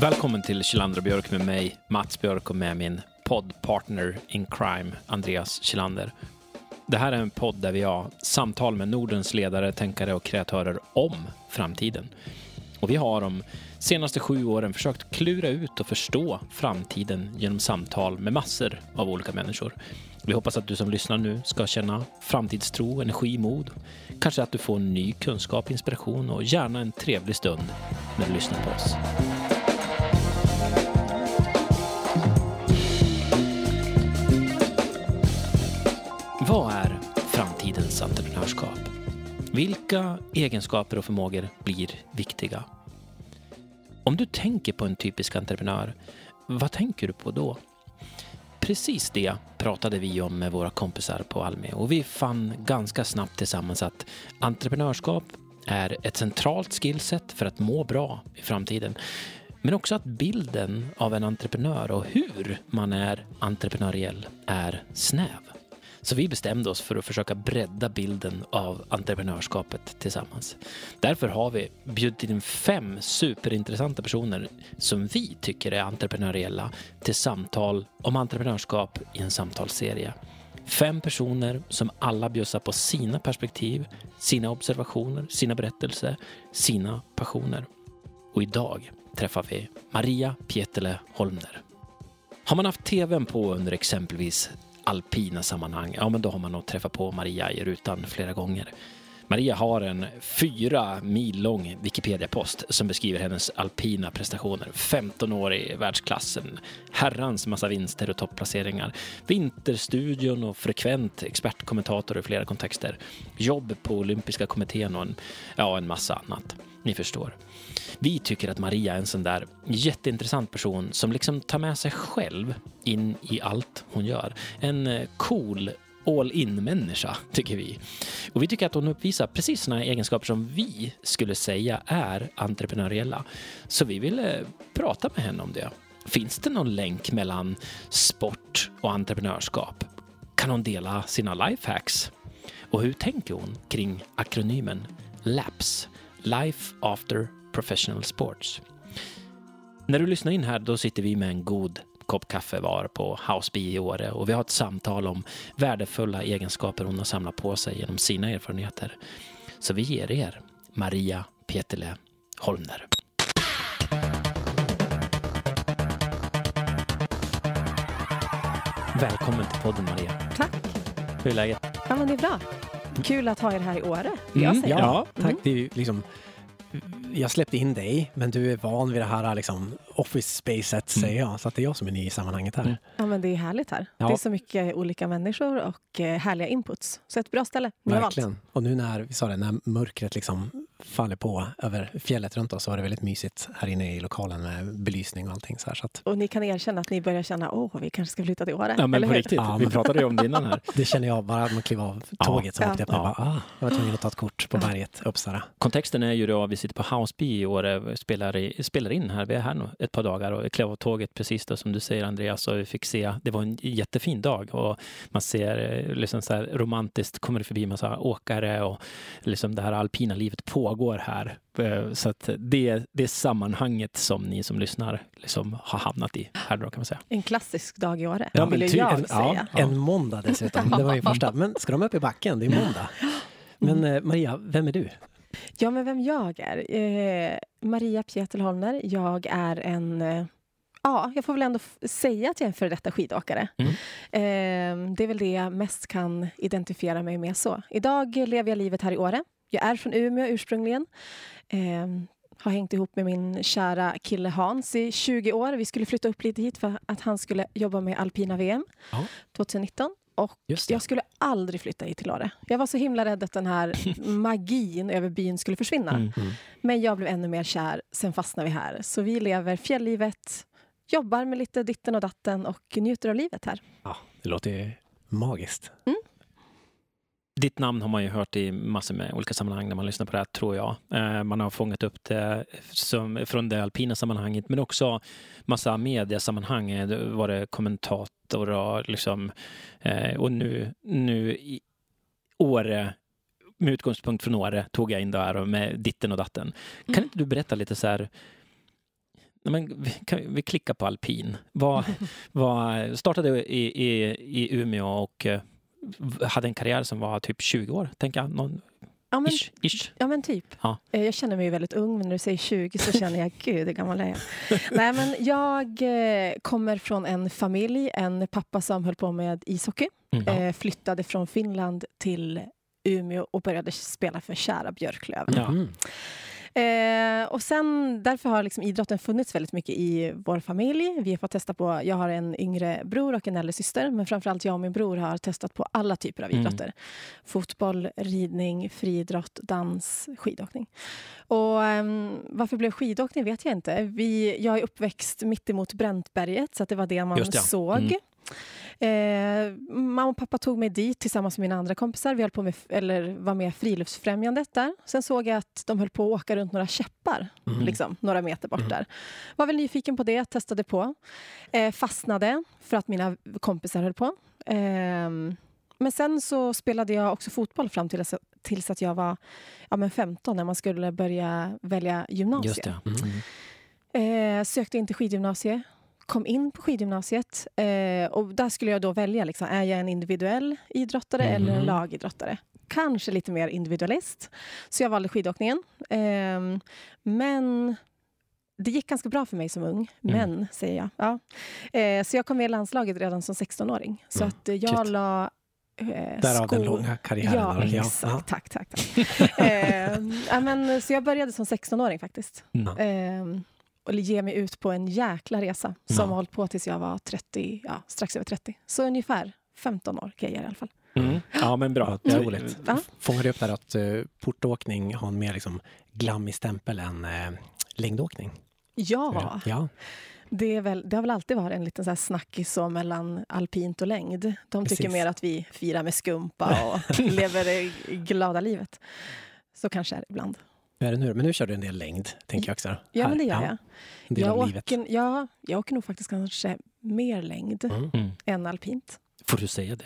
Välkommen till Kjellander Björk med mig, Mats Björk och med min poddpartner in crime, Andreas Kjellander. Det här är en podd där vi har samtal med Nordens ledare, tänkare och kreatörer om framtiden. Och vi har de senaste sju åren försökt klura ut och förstå framtiden genom samtal med massor av olika människor. Vi hoppas att du som lyssnar nu ska känna framtidstro, energi, mod. Kanske att du får ny kunskap, inspiration och gärna en trevlig stund när du lyssnar på oss. Vad är framtidens entreprenörskap? Vilka egenskaper och förmågor blir viktiga? Om du tänker på en typisk entreprenör, vad tänker du på då? Precis det pratade vi om med våra kompisar på Almi och vi fann ganska snabbt tillsammans att entreprenörskap är ett centralt skillset för att må bra i framtiden. Men också att bilden av en entreprenör och hur man är entreprenöriell är snäv. Så vi bestämde oss för att försöka bredda bilden av entreprenörskapet tillsammans. Därför har vi bjudit in fem superintressanta personer som vi tycker är entreprenöriella till samtal om entreprenörskap i en samtalsserie. Fem personer som alla bjussar på sina perspektiv, sina observationer, sina berättelser, sina passioner. Och idag träffar vi Maria Pietele Holmner. Har man haft tvn på under exempelvis alpina sammanhang, ja men då har man nog träffat på Maria i rutan flera gånger. Maria har en fyra mil lång Wikipedia-post som beskriver hennes alpina prestationer. 15 år i världsklassen, herrans massa vinster och topplaceringar, Vinterstudion och frekvent expertkommentator i flera kontexter, jobb på olympiska kommittén och en, ja, en massa annat. Ni förstår. Vi tycker att Maria är en sån där jätteintressant person som liksom tar med sig själv in i allt hon gör. En eh, cool all in-människa, tycker vi. Och vi tycker att hon uppvisar precis sådana egenskaper som vi skulle säga är entreprenöriella. Så vi ville eh, prata med henne om det. Finns det någon länk mellan sport och entreprenörskap? Kan hon dela sina lifehacks? Och hur tänker hon kring akronymen LAPS? Life After Professional Sports. När du lyssnar in här, då sitter vi med en god kopp kaffe var på Houseby i Åre och vi har ett samtal om värdefulla egenskaper hon har samlat på sig genom sina erfarenheter. Så vi ger er Maria Pietele Holmner. Välkommen till podden Maria. Tack. Hur är läget? Ja, men det är bra. Kul att ha er här i Åre, vill jag Mm, säga. ja, tack. Mm. Det är liksom, jag släppte in dig, men du är van vid det här liksom, office spacet, Mm. säger jag. Så att det är jag som är ny i sammanhanget här. Mm. ja, men det är härligt här. Ja. Det är så mycket olika människor och eh, härliga inputs. Så ett bra ställe. Verkligen. Och nu när, vi sa det, när mörkret liksom faller på över fjället runt oss så var det väldigt mysigt här inne i lokalen med belysning och allting. Så här, så att Och ni kan erkänna att ni börjar känna, åh, vi kanske ska flytta till Åre. Ja, men eller på hur? riktigt. Ja, vi pratade ju om det innan här. det känner jag bara att man klev av tåget som Ja. åkte. Jag, Ja. bara, ah, jag var tvungen att ta ett kort på berget Uppsala. Kontexten är ju då vi sitter på Houseby i Åre, spelar, i, spelar in här. Vi är här nu ett par dagar och klev av tåget precis då som du säger Andreas och vi fick se, det var en jättefin dag och man ser eh, liksom så här romantiskt, kommer det förbi massa åkare och liksom det här alpina livet pågår här. Eh, Så att det, det är sammanhanget som ni som lyssnar liksom har hamnat i här då kan man säga. En klassisk dag i Åre, Ja, vill ty- jag en, säga. ja, en måndag dessutom. Det var ju första. Men ska de upp i backen? Det är måndag. Men eh, Maria, vem är du? Ja, men vem jag är? Eh, Maria Pietel Holmner. Jag är en... Eh, ja, jag får väl ändå f- säga att jag är en före detta skidåkare. Mm. Eh, det är väl det jag mest kan identifiera mig med så. Idag lever jag livet här i Åre. Jag är från Umeå ursprungligen. Eh, har hängt ihop med min kära kille Hans i 20 år. Vi skulle flytta upp lite hit för att han skulle jobba med alpina VM Ja. 2019. Och jag skulle aldrig flytta hit till Åre. Jag var så himla rädd att den här magin över byn skulle försvinna. Mm. Mm. Men jag blev ännu mer kär, sen fastnade vi här. Så vi lever fjälllivet, jobbar med lite ditten och datten och njuter av livet här. Ja, det låter magiskt. Ditt namn har man ju hört i massor med olika sammanhang när man lyssnar på det här, tror jag. Eh, Man har fångat upp det som, från det alpina sammanhanget, men också massa mediasammanhang. Eh, var det kommentator och liksom, eh, och nu, nu i Åre, med utgångspunkt från Åre, tog jag in det här med ditten och datten. Kan Mm. inte du berätta lite så här, Men vi, kan, vi klickar på alpin. Vad, vad, startade i, i, i Umeå och hade en karriär som var typ 20 år, tänker jag. Någon, Ja, men, ish, ish. ja, men typ. Ja. Eh, Jag känner mig ju väldigt ung, men när du säger 20 så känner jag, gud, hur gammal är jag? Nej, men jag eh, kommer från en familj, en pappa som höll på med ishockey. Mm. Eh, flyttade från Finland till Umeå och började spela för Kära Björklöv. Ja. Eh, och sen, därför har liksom idrotten funnits väldigt mycket i vår familj. Vi har fått testa på, jag har en yngre bror och en äldre syster, men framförallt jag och min bror har testat på alla typer av Mm. idrotter. Fotboll, ridning, friidrott, dans, skidåkning. Och ehm, varför blev skidåkning vet jag inte. Vi, jag är uppväxt mitt emot Bräntberget, så det var det man det, ja. såg. Mm. Eh, mamma och pappa tog mig dit tillsammans med mina andra kompisar. Vi höll på med, eller var med Friluftsfrämjandet där. Sen såg jag att de höll på att åka runt några käppar, Mhm. liksom, några meter bort Mm. där. Var väl nyfiken på det, testade på. Eh, fastnade för att mina kompisar höll på. Ehm, men sen så spelade jag också fotboll fram till, tills att jag var ja, men 15 när man skulle börja välja gymnasiet. Just det. Mm. Mm. Eh, sökte in till skidgymnasiet. Kom in på skidgymnasiet. Eh, och där skulle jag då välja, liksom, är jag en individuell idrottare Mhm. eller en lagidrottare? Kanske lite mer individualist. Så jag valde skidåkningen. Eh, men det gick ganska bra för mig som ung. Men, säger jag. Ja. Eh, så jag kom med i landslaget redan som 16-åring. Så Mm. att jag Shit. la eh, Därav den långa karriären. Ja, exakt. Tack, tack. tack. eh, ja, men, så jag började som 16-åring faktiskt. Mm. Eh, och ge mig ut på en jäkla resa som Ja. har hållit på tills jag var 30, ja, strax över 30. Så ungefär 15 år grejer i alla fall. Mm. Ja, men bra. Ja, Jag- otroligt. Ja. Fångar du upp där att uh, portåkning har en mer liksom, glammig stämpel än uh, längdåkning? Ja, ja. det, är väl, det har väl alltid varit en liten så här snackis så mellan alpint och längd. De tycker Precis. mer att vi firar med skumpa och lever det glada livet. Så kanske är det ibland. Hur är det nu? Men nu kör du en del längd, tänker jag också. Ja, Här. men det gör jag. Del Jag åker, ja, jag åker nog faktiskt kanske mer längd Mm. Mm. än alpint. Får du säga det?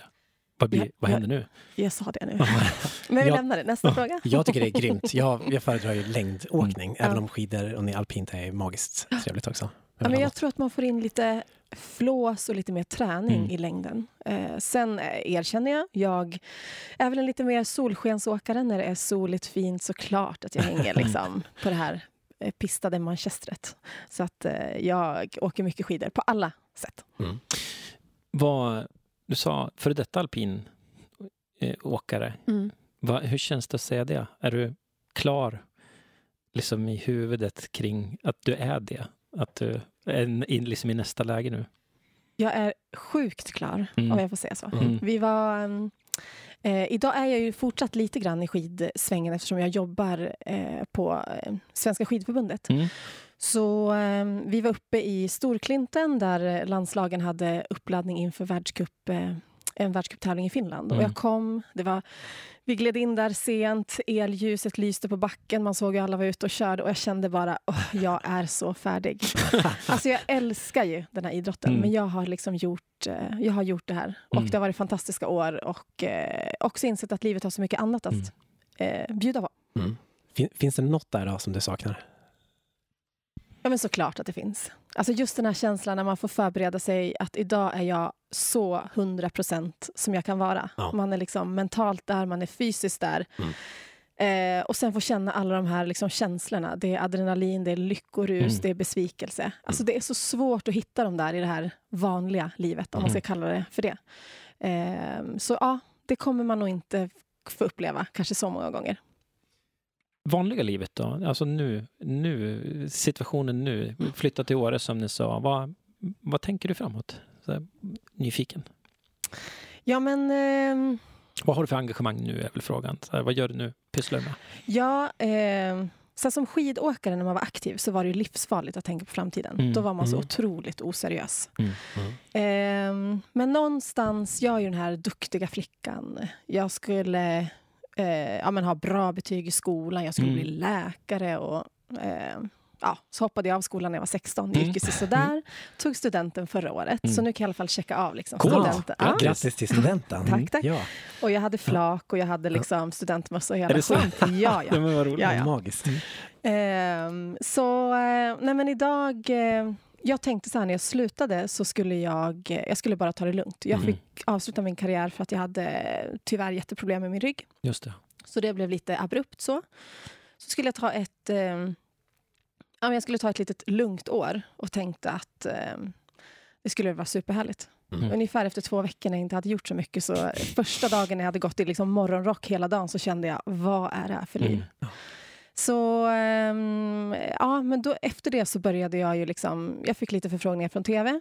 Vad, blir, Ja, vad ja. händer nu? Jag sa det nu. Men vi lämnar det. Nästa fråga. Jag tycker det är grymt. Jag, jag föredrar ju längdåkning, även Ja. om skidor och alpint är magiskt trevligt också. Ja, men jag tror att man får in lite flås och lite mer träning Mm. i längden. Eh, sen eh, erkänner jag, jag är väl en lite mer solskensåkare när det är soligt fint såklart att jag hänger liksom, på det här eh, pistade manchestret. Så att eh, jag åker mycket skidor på alla sätt. Mm. Vad, du sa före detta alpin eh, åkare. Vad, hur känns det att säga det? Är du klar liksom i huvudet kring att du är det? Att du är in, liksom i nästa läge nu? Jag är sjukt klar, Mm. om jag får säga så. Mm. Vi var... mm, Eh, idag är jag ju fortsatt lite grann i skidsvängen eftersom jag jobbar eh, på eh, Svenska skidförbundet. Mm. Så eh, vi var uppe i Storklinten där eh, landslagen hade uppladdning inför världscup, eh, en världscuptävling i Finland. Och Mm. jag kom, det var, vi gled in där sent, elljuset lyste på backen, man såg ju alla var ute och körde och jag kände bara, åh, jag är så färdig. alltså jag älskar ju den här idrotten, Mm. men jag har liksom gjort, eh, jag har gjort det här. Och Mm. det har varit fantastiska år och eh, också insett att livet har så mycket annat att Mm. eh, bjuda på. Mm. Fin, finns det något där då som du saknar? Ja, men såklart att det finns. Alltså just den här känslan när man får förbereda sig att idag är jag så 100 procent som jag kan vara. Ja. Man är liksom mentalt där, man är fysiskt där. Eh, och sen få känna alla de här liksom känslorna. Det är adrenalin, det är lyckorus, Mm. det är besvikelse. Alltså det är så svårt att hitta dem där i det här vanliga livet, om man ska kalla det för det. Eh, så ja, det kommer man nog inte få uppleva kanske så många gånger. Vanliga livet då? Alltså nu, nu situationen nu. Flytta till Åre som ni sa. Vad, vad tänker du framåt? Så här, nyfiken. Ja, men... ehm, Vad har du för engagemang nu är väl frågan. Så här, vad gör du nu? Pysslar du med? Ja, eh, så som skidåkare när man var aktiv så var det ju livsfarligt att tänka på framtiden. Mm, Då var man så mm. otroligt oseriös. Mm. Eh, men någonstans, jag är ju den här duktiga flickan. Jag skulle eh, ja, men ha bra betyg i skolan, jag skulle Mm. bli läkare och eh, ja, så hoppade jag av skolan när jag var 16. Det Mm. gick ju sådär. Tog studenten förra året. Mm. Så nu kan jag i alla fall checka av liksom, Coolt. studenten. Ja. Grattis till studenten. Tack, tack. Ja, Och jag hade flak och jag hade liksom studentmössa och hela det sant? skiten. Ja, ja. Men vad roligt. Ja, ja. magiskt. Ehm, så, eh, nej men idag... Eh, jag tänkte så här när jag slutade så skulle jag, jag skulle bara ta det lugnt. Jag Mm. fick avsluta min karriär för att jag hade tyvärr jätteproblem med min rygg. Just det. Så det blev lite abrupt så. Så skulle jag ta ett... Ja, men jag skulle ta ett litet lugnt år och tänkte att eh, det skulle vara superhärligt. Mm. Ungefär efter två veckor när jag inte hade gjort så mycket så första dagen jag hade gått i liksom morgonrock hela dagen så kände jag, vad är det här för liv? Mm. Så ehm, ja, men då, efter det så började jag ju liksom, jag fick lite förfrågningar från tv.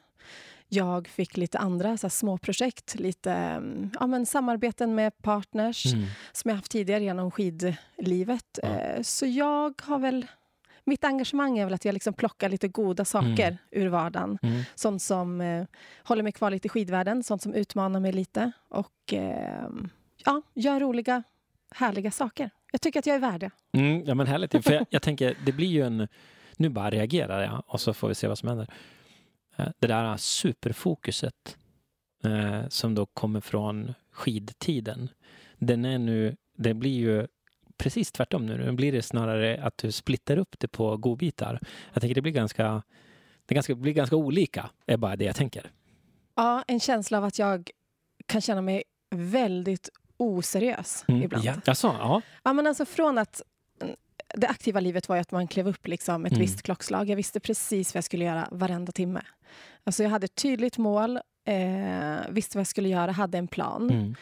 Jag fick lite andra så här, små projekt, lite ehm, ja, men samarbeten med partners Mm. som jag haft tidigare genom skidlivet. Ja. Eh, Så jag har väl... Mitt engagemang är väl att jag liksom plockar lite goda saker Mm. ur vardagen. Mm. Sånt som eh, håller mig kvar lite i skidvärlden, sånt som utmanar mig lite. Och eh, ja, gör roliga, härliga saker. Jag tycker att jag är värd det. Mm, ja men härligt. För jag, jag tänker, det blir ju en... Nu bara reagerar jag och så får vi se vad som händer. Eh, Det där superfokuset eh, som då kommer från skidtiden. Den är nu, det blir ju precis tvärtom nu. Nu blir det snarare att du splittar upp det på godbitar. Jag tänker det blir ganska, det ganska, blir ganska olika, är bara det jag tänker. Ja, en känsla av att jag kan känna mig väldigt oseriös Mm, ibland. ja. Jaså, ja. Ja, men alltså från att mm, det aktiva livet var ju att man klev upp liksom ett Mm. visst klockslag. Jag visste precis vad jag skulle göra varenda timme. Alltså jag hade ett tydligt mål, eh, visste vad jag skulle göra, hade en plan. Mm.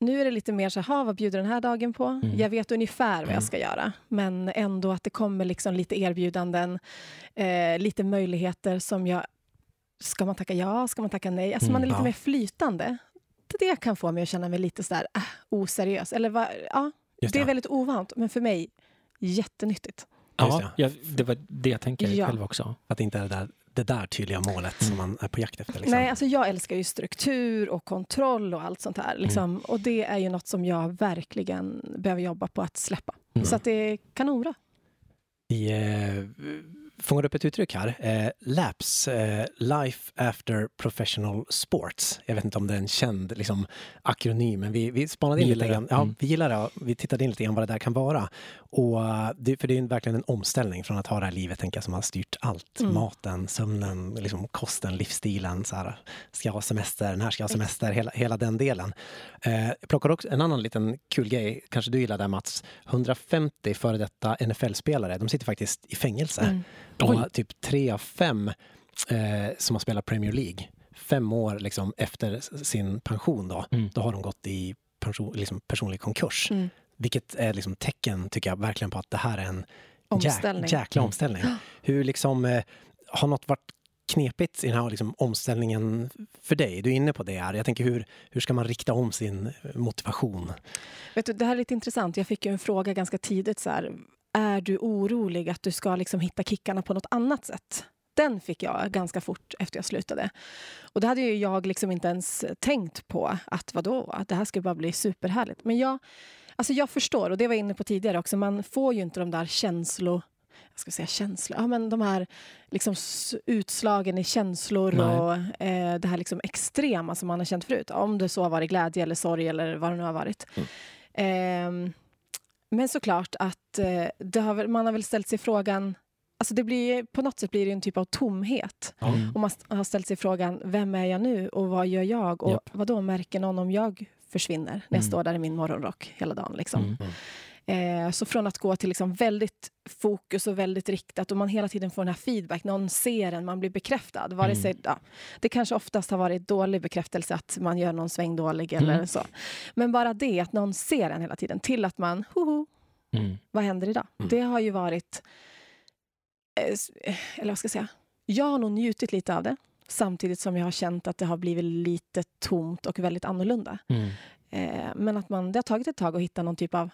Nu är det lite mer så här, "Ha, vad bjuder den här dagen på? Mm. Jag vet ungefär vad Mm. jag ska göra. Men ändå att det kommer liksom lite erbjudanden, eh, lite möjligheter som jag... Ska man tacka ja? Ska man tacka nej? Alltså Mm, man är lite ja. mer flytande. Det kan få mig att känna mig lite så där, äh, oseriös. Eller vad, ja, Just det är väldigt ovant, men för mig jättenyttigt. Ja, jag, det var det jag tänker Ja. själv också. Att det inte är det där, det där tydliga målet som man är på jakt efter. Liksom. Nej, alltså jag älskar ju struktur och kontroll och allt sånt här. Liksom. Och det är ju något som jag verkligen behöver jobba på att släppa. Mm. Så att det är kanonbra. Vi eh, fångar upp ett uttryck här. Eh, LAPS, eh, Life After Professional Sports. Jag vet inte om det är en känd liksom, akronym, men vi, vi spanade in Vi lite grann. Ja, Mm. Vi gillar det. Vi tittade in lite grann vad det där kan vara. Och, eh, det, för det är verkligen en omställning från att ha det här livet tänka, som har styrt allt. Mm. Maten, sömnen, liksom, kosten, livsstilen. Så här, ska jag ha semester? När ska jag ha semester? Hela, hela den delen. Eh, jag plockade också en annan liten kul grej, kanske du gillar det Mats. 150 före detta NFL-spelare, de sitter faktiskt i fängelse. Mm. Och typ tre av fem eh, som har spelat Premier League, fem år liksom efter sin pension då, Mm. då har de gått i pension, liksom personlig konkurs. Mm. Vilket är liksom tecken, tycker jag, verkligen på att det här är en Omställning. Jäk, jäkla Mm. omställning. Hur liksom, eh, har något varit knepigt i den här liksom, omställningen för dig? Du är inne på det här. Jag tänker hur, hur ska man rikta om sin eh, motivation? Vet du, det här är lite intressant. Jag fick ju en fråga ganska tidigt. Så här, är du orolig att du ska liksom hitta kickarna på något annat sätt? Den fick jag ganska fort efter jag slutade. Och det hade ju jag liksom inte ens tänkt på. Att vadå, att det här skulle bara bli superhärligt. Men jag, alltså jag förstår, och det var jag inne på tidigare också, man får ju inte de där känslor jag ska säga känslor, ja, men de här liksom utslagen i känslor Nej. och eh, det här liksom extrema som man har känt förut. Om det så har varit glädje eller sorg eller vad det nu har varit. Ehm, men såklart att eh, har, man har väl ställt sig frågan Alltså det blir, på något sätt blir det en typ av tomhet. Mm. Och man har ställt sig frågan, vem är jag nu och vad gör jag? Och Japp. vad då märker någon om jag försvinner när jag Mm. står där i min morgonrock hela dagen? Liksom. Mm. Eh, så från att gå till liksom väldigt fokus och väldigt riktat och man hela tiden får den här feedback, någon ser en, man blir bekräftad. Vare Mm. sig, ja, det kanske oftast har varit dålig bekräftelse att man gör någon sväng dålig eller Mm. så. Men bara det, att någon ser en hela tiden, till att man, hoho, Mm. vad händer idag? Mm. Det har ju varit, eh, eh, eller vad ska jag säga, jag har nog njutit lite av det. Samtidigt som jag har känt att det har blivit lite tomt och väldigt annorlunda. Mm. Eh, men att man, det har tagit ett tag att hitta någon typ av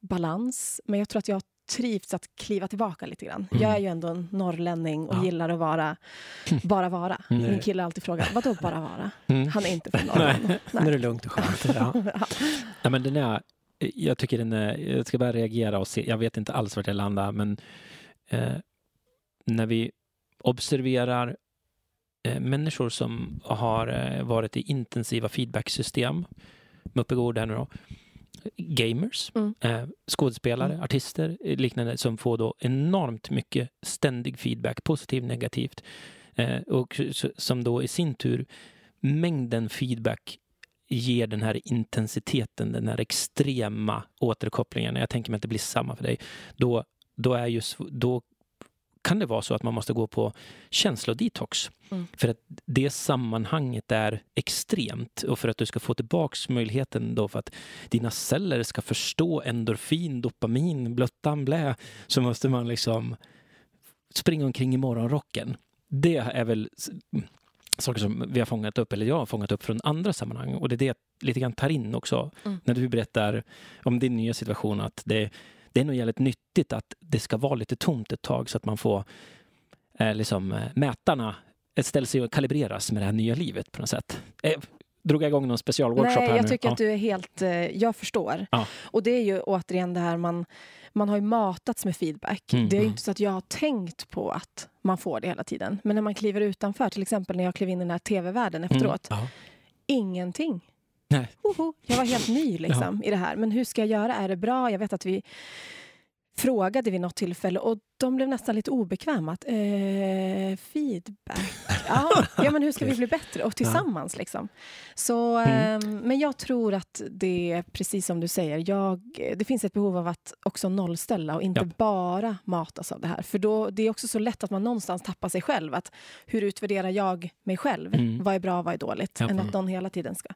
balans. Men jag tror att jag trivts att kliva tillbaka lite grann. Mm. Jag är ju ändå en norrlänning och Ja. gillar att vara, bara vara. Mm. Min kille har alltid frågat, vadå bara vara? Mm. Han är inte från Norrland. Nu är det lugnt och skönt. Ja. Nej, men den är, jag tycker den är, jag ska bara reagera och se, jag vet inte alls vart jag landar, men eh, när vi observerar eh, människor som har eh, varit i intensiva feedbacksystem, Muppe Gård här nu då, gamers, Mm. eh, skådespelare, Mm. artister, eh, liknande som får då enormt mycket ständig feedback, positiv, negativt. Eh, och som då i sin tur, mängden feedback ger den här intensiteten, den här extrema återkopplingen. Jag tänker mig att det blir samma för dig. Då, då, är just, då kan det vara så att man måste gå på känslodetox. Mm. För att det sammanhanget är extremt och för att du ska få tillbaks möjligheten då för att dina celler ska förstå endorfin, dopamin, blöttan, blä så måste man liksom springa omkring i morgonrocken. Det är väl s- saker som vi har fångat upp, eller jag har fångat upp från andra sammanhang och det är det jag lite grann tar in också Mm. när du berättar om din nya situation att det, det är nog jävligt nyttigt att det ska vara lite tomt ett tag så att man får eh, liksom eh, mätarna ett ställe sig och kalibreras med det här nya livet på något sätt. Eh, drog jag igång någon specialworkshop Nej, här jag nu? tycker Ja. att du är helt... Eh, jag förstår. Ja. Och det är ju återigen det här man... Man har ju matats med feedback. Mm, det är ju mm. inte så att jag har tänkt på att man får det hela tiden. Men när man kliver utanför, till exempel när jag klev in i den här tv-världen efteråt. Ja. Ingenting. Nej. Hoho, jag var helt ny liksom, i det här. Men hur ska jag göra? Är det bra? Jag vet att vi frågade vid något tillfälle och de blev nästan lite obekväma. Att, eh, feedback? Ja, ja, men hur ska vi bli bättre? Och tillsammans liksom. Så, Mm. ehm, men jag tror att det är precis som du säger. Jag, det finns ett behov av att också nollställa och inte Ja. bara matas av det här. För då, det är också så lätt att man någonstans tappar sig själv. Att hur utvärderar jag mig själv? Mm. Vad är bra, vad är dåligt? Ja. Än att någon hela tiden ska...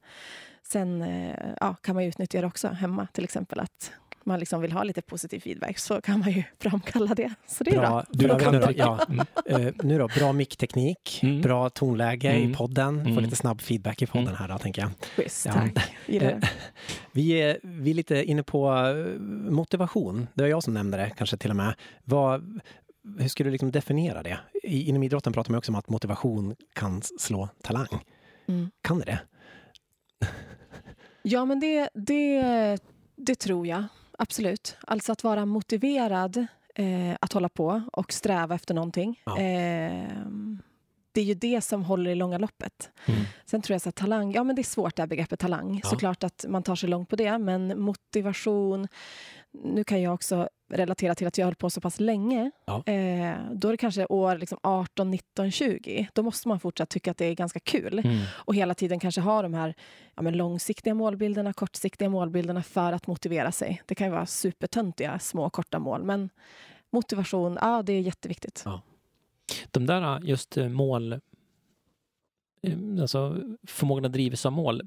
Sen eh, ja, kan man ju utnyttja det också hemma, till exempel att man liksom vill ha lite positiv feedback så kan man ju framkalla det. Så det är bra. Bra, du, Bra nu, då, kan- ja, Mm. eh, nu då, bra mickteknik, Mm. bra tonläge Mm. i podden. Få Mm. lite snabb feedback i podden Mm. här då, tänker jag. Schysst, Ja. tack. Det. Vi är, vi är lite inne på motivation. Det var jag som nämnde det, kanske till och med. Vad, hur skulle du liksom definiera det? I, inom idrotten pratar man också om att motivation kan slå talang. Mm. Kan det det? Ja, men det, det, det tror jag. Absolut. Alltså att vara motiverad eh, att hålla på och sträva efter någonting. Ja. Eh, det är ju det som håller i långa loppet. Mm. Sen tror jag så att talang, ja men det är svårt det här begreppet talang. Ja. Såklart att man tar sig långt på det, men motivation, nu kan jag också relatera till att jag höll på så pass länge. Ja. Eh, då är det kanske år liksom 18, 19, 20. Då måste man fortsatt tycka att det är ganska kul Mm. och hela tiden kanske ha de här ja, långsiktiga målbilderna, kortsiktiga målbilderna för att motivera sig. Det kan ju vara supertöntiga små korta mål, men motivation, ja det är jätteviktigt. Ja. De där just mål, eh, alltså förmågan att drivas av mål.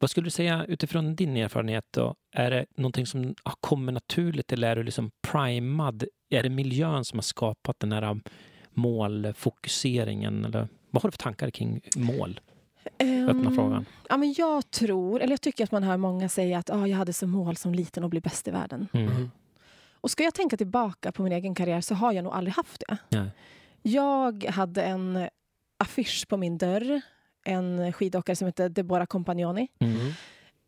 Vad skulle du säga utifrån din erfarenhet då? Är det någonting som kommit naturligt eller är du liksom primad? Är det miljön som har skapat den här um, målfokuseringen? Eller vad har du för tankar kring mål? Öppna Ehm, frågan. Ja, men jag tror, eller jag tycker att man hör många säga att ah, jag hade som mål som liten att bli bäst i världen. Mm. Och ska jag tänka tillbaka på min egen karriär så har jag nog aldrig haft det. Nej. Jag hade en affisch på min dörr, en skidåkare som hette Deborah Compagnoni. Mm.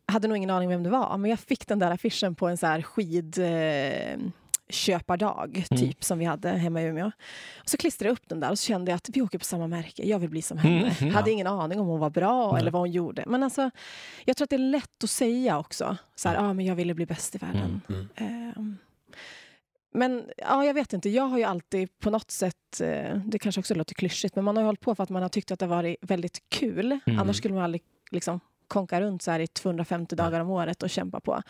hade nog ingen aning vem det var, men jag fick den där affischen på en så här skid... Eh, köpardag, Mm. typ, som vi hade hemma i Umeå. Och så klistrade jag upp den där och så kände jag att vi åker på samma märke. Jag vill bli som henne. Mm, mm. Hade ingen aning om hon var bra Nej. eller vad hon gjorde. Men alltså, jag tror att det är lätt att säga också. Så här, Ja. ah, men jag ville bli bäst i världen. Mm. Men ja, jag vet inte, jag har ju alltid på något sätt, eh, det kanske också låter klyschigt, men man har ju hållit på för att man har tyckt att det har varit väldigt kul. Mm. Annars skulle man aldrig liksom konka runt så här i 250 dagar om året och kämpa på.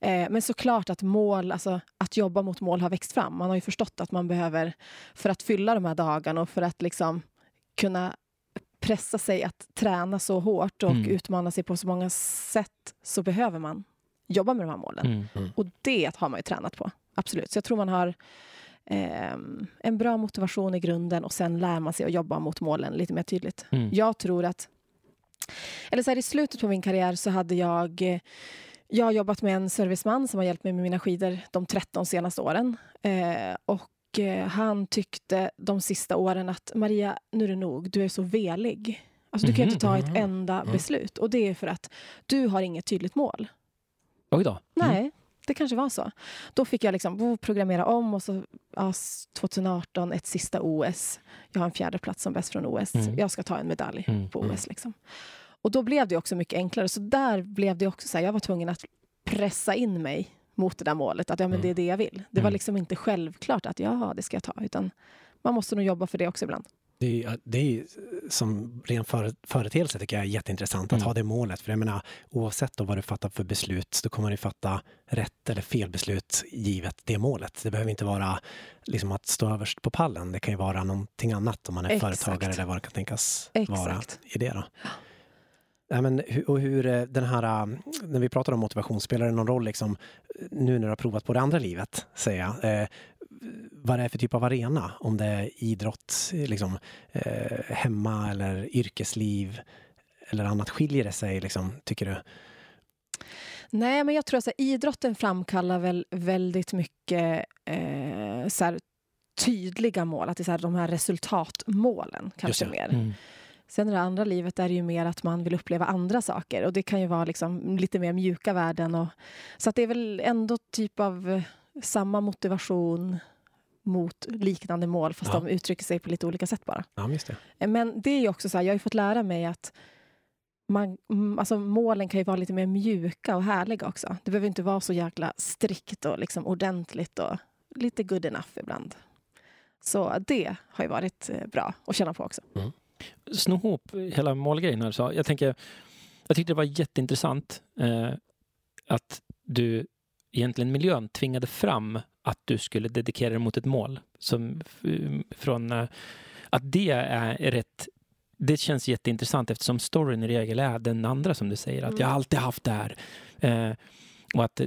Eh, men såklart att mål, alltså att jobba mot mål har växt fram. Man har ju förstått att man behöver, för att fylla de här dagarna och för att liksom kunna pressa sig att träna så hårt och Mm. utmana sig på så många sätt så behöver man jobba med de här målen. Mm. Och det har man ju tränat på. Absolut. Så jag tror man har ehm, en bra motivation i grunden och sen lär man sig att jobba mot målen lite mer tydligt. Mm. Jag tror att... Eller så här, I slutet på min karriär så hade jag... eh, Jag har jobbat med en serviceman som har hjälpt mig med mina skidor de 13 senaste åren. Eh, och eh, han tyckte de sista åren att Maria, nu är det nog. Du är så velig. Alltså, du kan ju inte ta ett enda Mhm. beslut. Och det är för att du har inget tydligt mål. Oj då. Mm. Nej. Det kanske var så. Då fick jag liksom programmera om och så ja, 2018 ett sista OS. Jag har en fjärde plats som bäst från OS. Mm. Jag ska ta en medalj Mm, på mm. OS. Liksom. Och då blev det också mycket enklare. Så där blev det också så här, jag var tvungen att pressa in mig mot det där målet. Att ja, men det är det jag vill. Det var Mm. liksom inte självklart att ja, det ska jag ta. Utan man måste nog jobba för det också ibland. Det är, det är som ren före, företeelse tycker jag är jätteintressant att Mm. ha det målet. För jag menar, oavsett då vad du fattar för beslut så kommer du fatta rätt eller fel beslut givet det målet. Det behöver inte vara liksom att stå överst på pallen. Det kan ju vara någonting annat om man är Exakt. företagare eller vad det kan tänkas vara Exakt. i det. Då. Nej, men, och hur eh, den här, eh, när vi pratar om motivation, spelar det någon roll liksom, nu när du har provat på det andra livet, säger jag, eh, vad det är för typ av arena? Om det är idrott, liksom, eh, hemma eller yrkesliv eller annat. Skiljer det sig, liksom, tycker du? Nej, men jag tror att här, idrotten framkallar väl väldigt mycket eh, så här, tydliga mål. Att det är så här, de här resultatmålen kanske det. mer. Mm. Sen i det andra livet är det ju mer att man vill uppleva andra saker. Och det kan ju vara liksom lite mer mjuka värden. Och, så att det är väl ändå typ av samma motivation mot liknande mål fast Ja. de uttrycker sig på lite olika sätt bara. Ja, just det. Eh, Men det är ju också så här, jag har ju fått lära mig att man, mm, alltså målen kan ju vara lite mer mjuka och härliga också. Det behöver inte vara så jäkla strikt och liksom ordentligt och lite good enough ibland. Så det har ju varit eh, bra att känna på också. sno ihop hela målgrejen här. Så jag, tänker, jag tyckte det var jätteintressant eh, att du egentligen miljön tvingade fram att du skulle dedikera dig mot ett mål. Som, f- från, eh, att det är rätt det känns jätteintressant eftersom storyn i regel är den andra som du säger. Att Mm. jag har alltid haft det här. Eh, och att,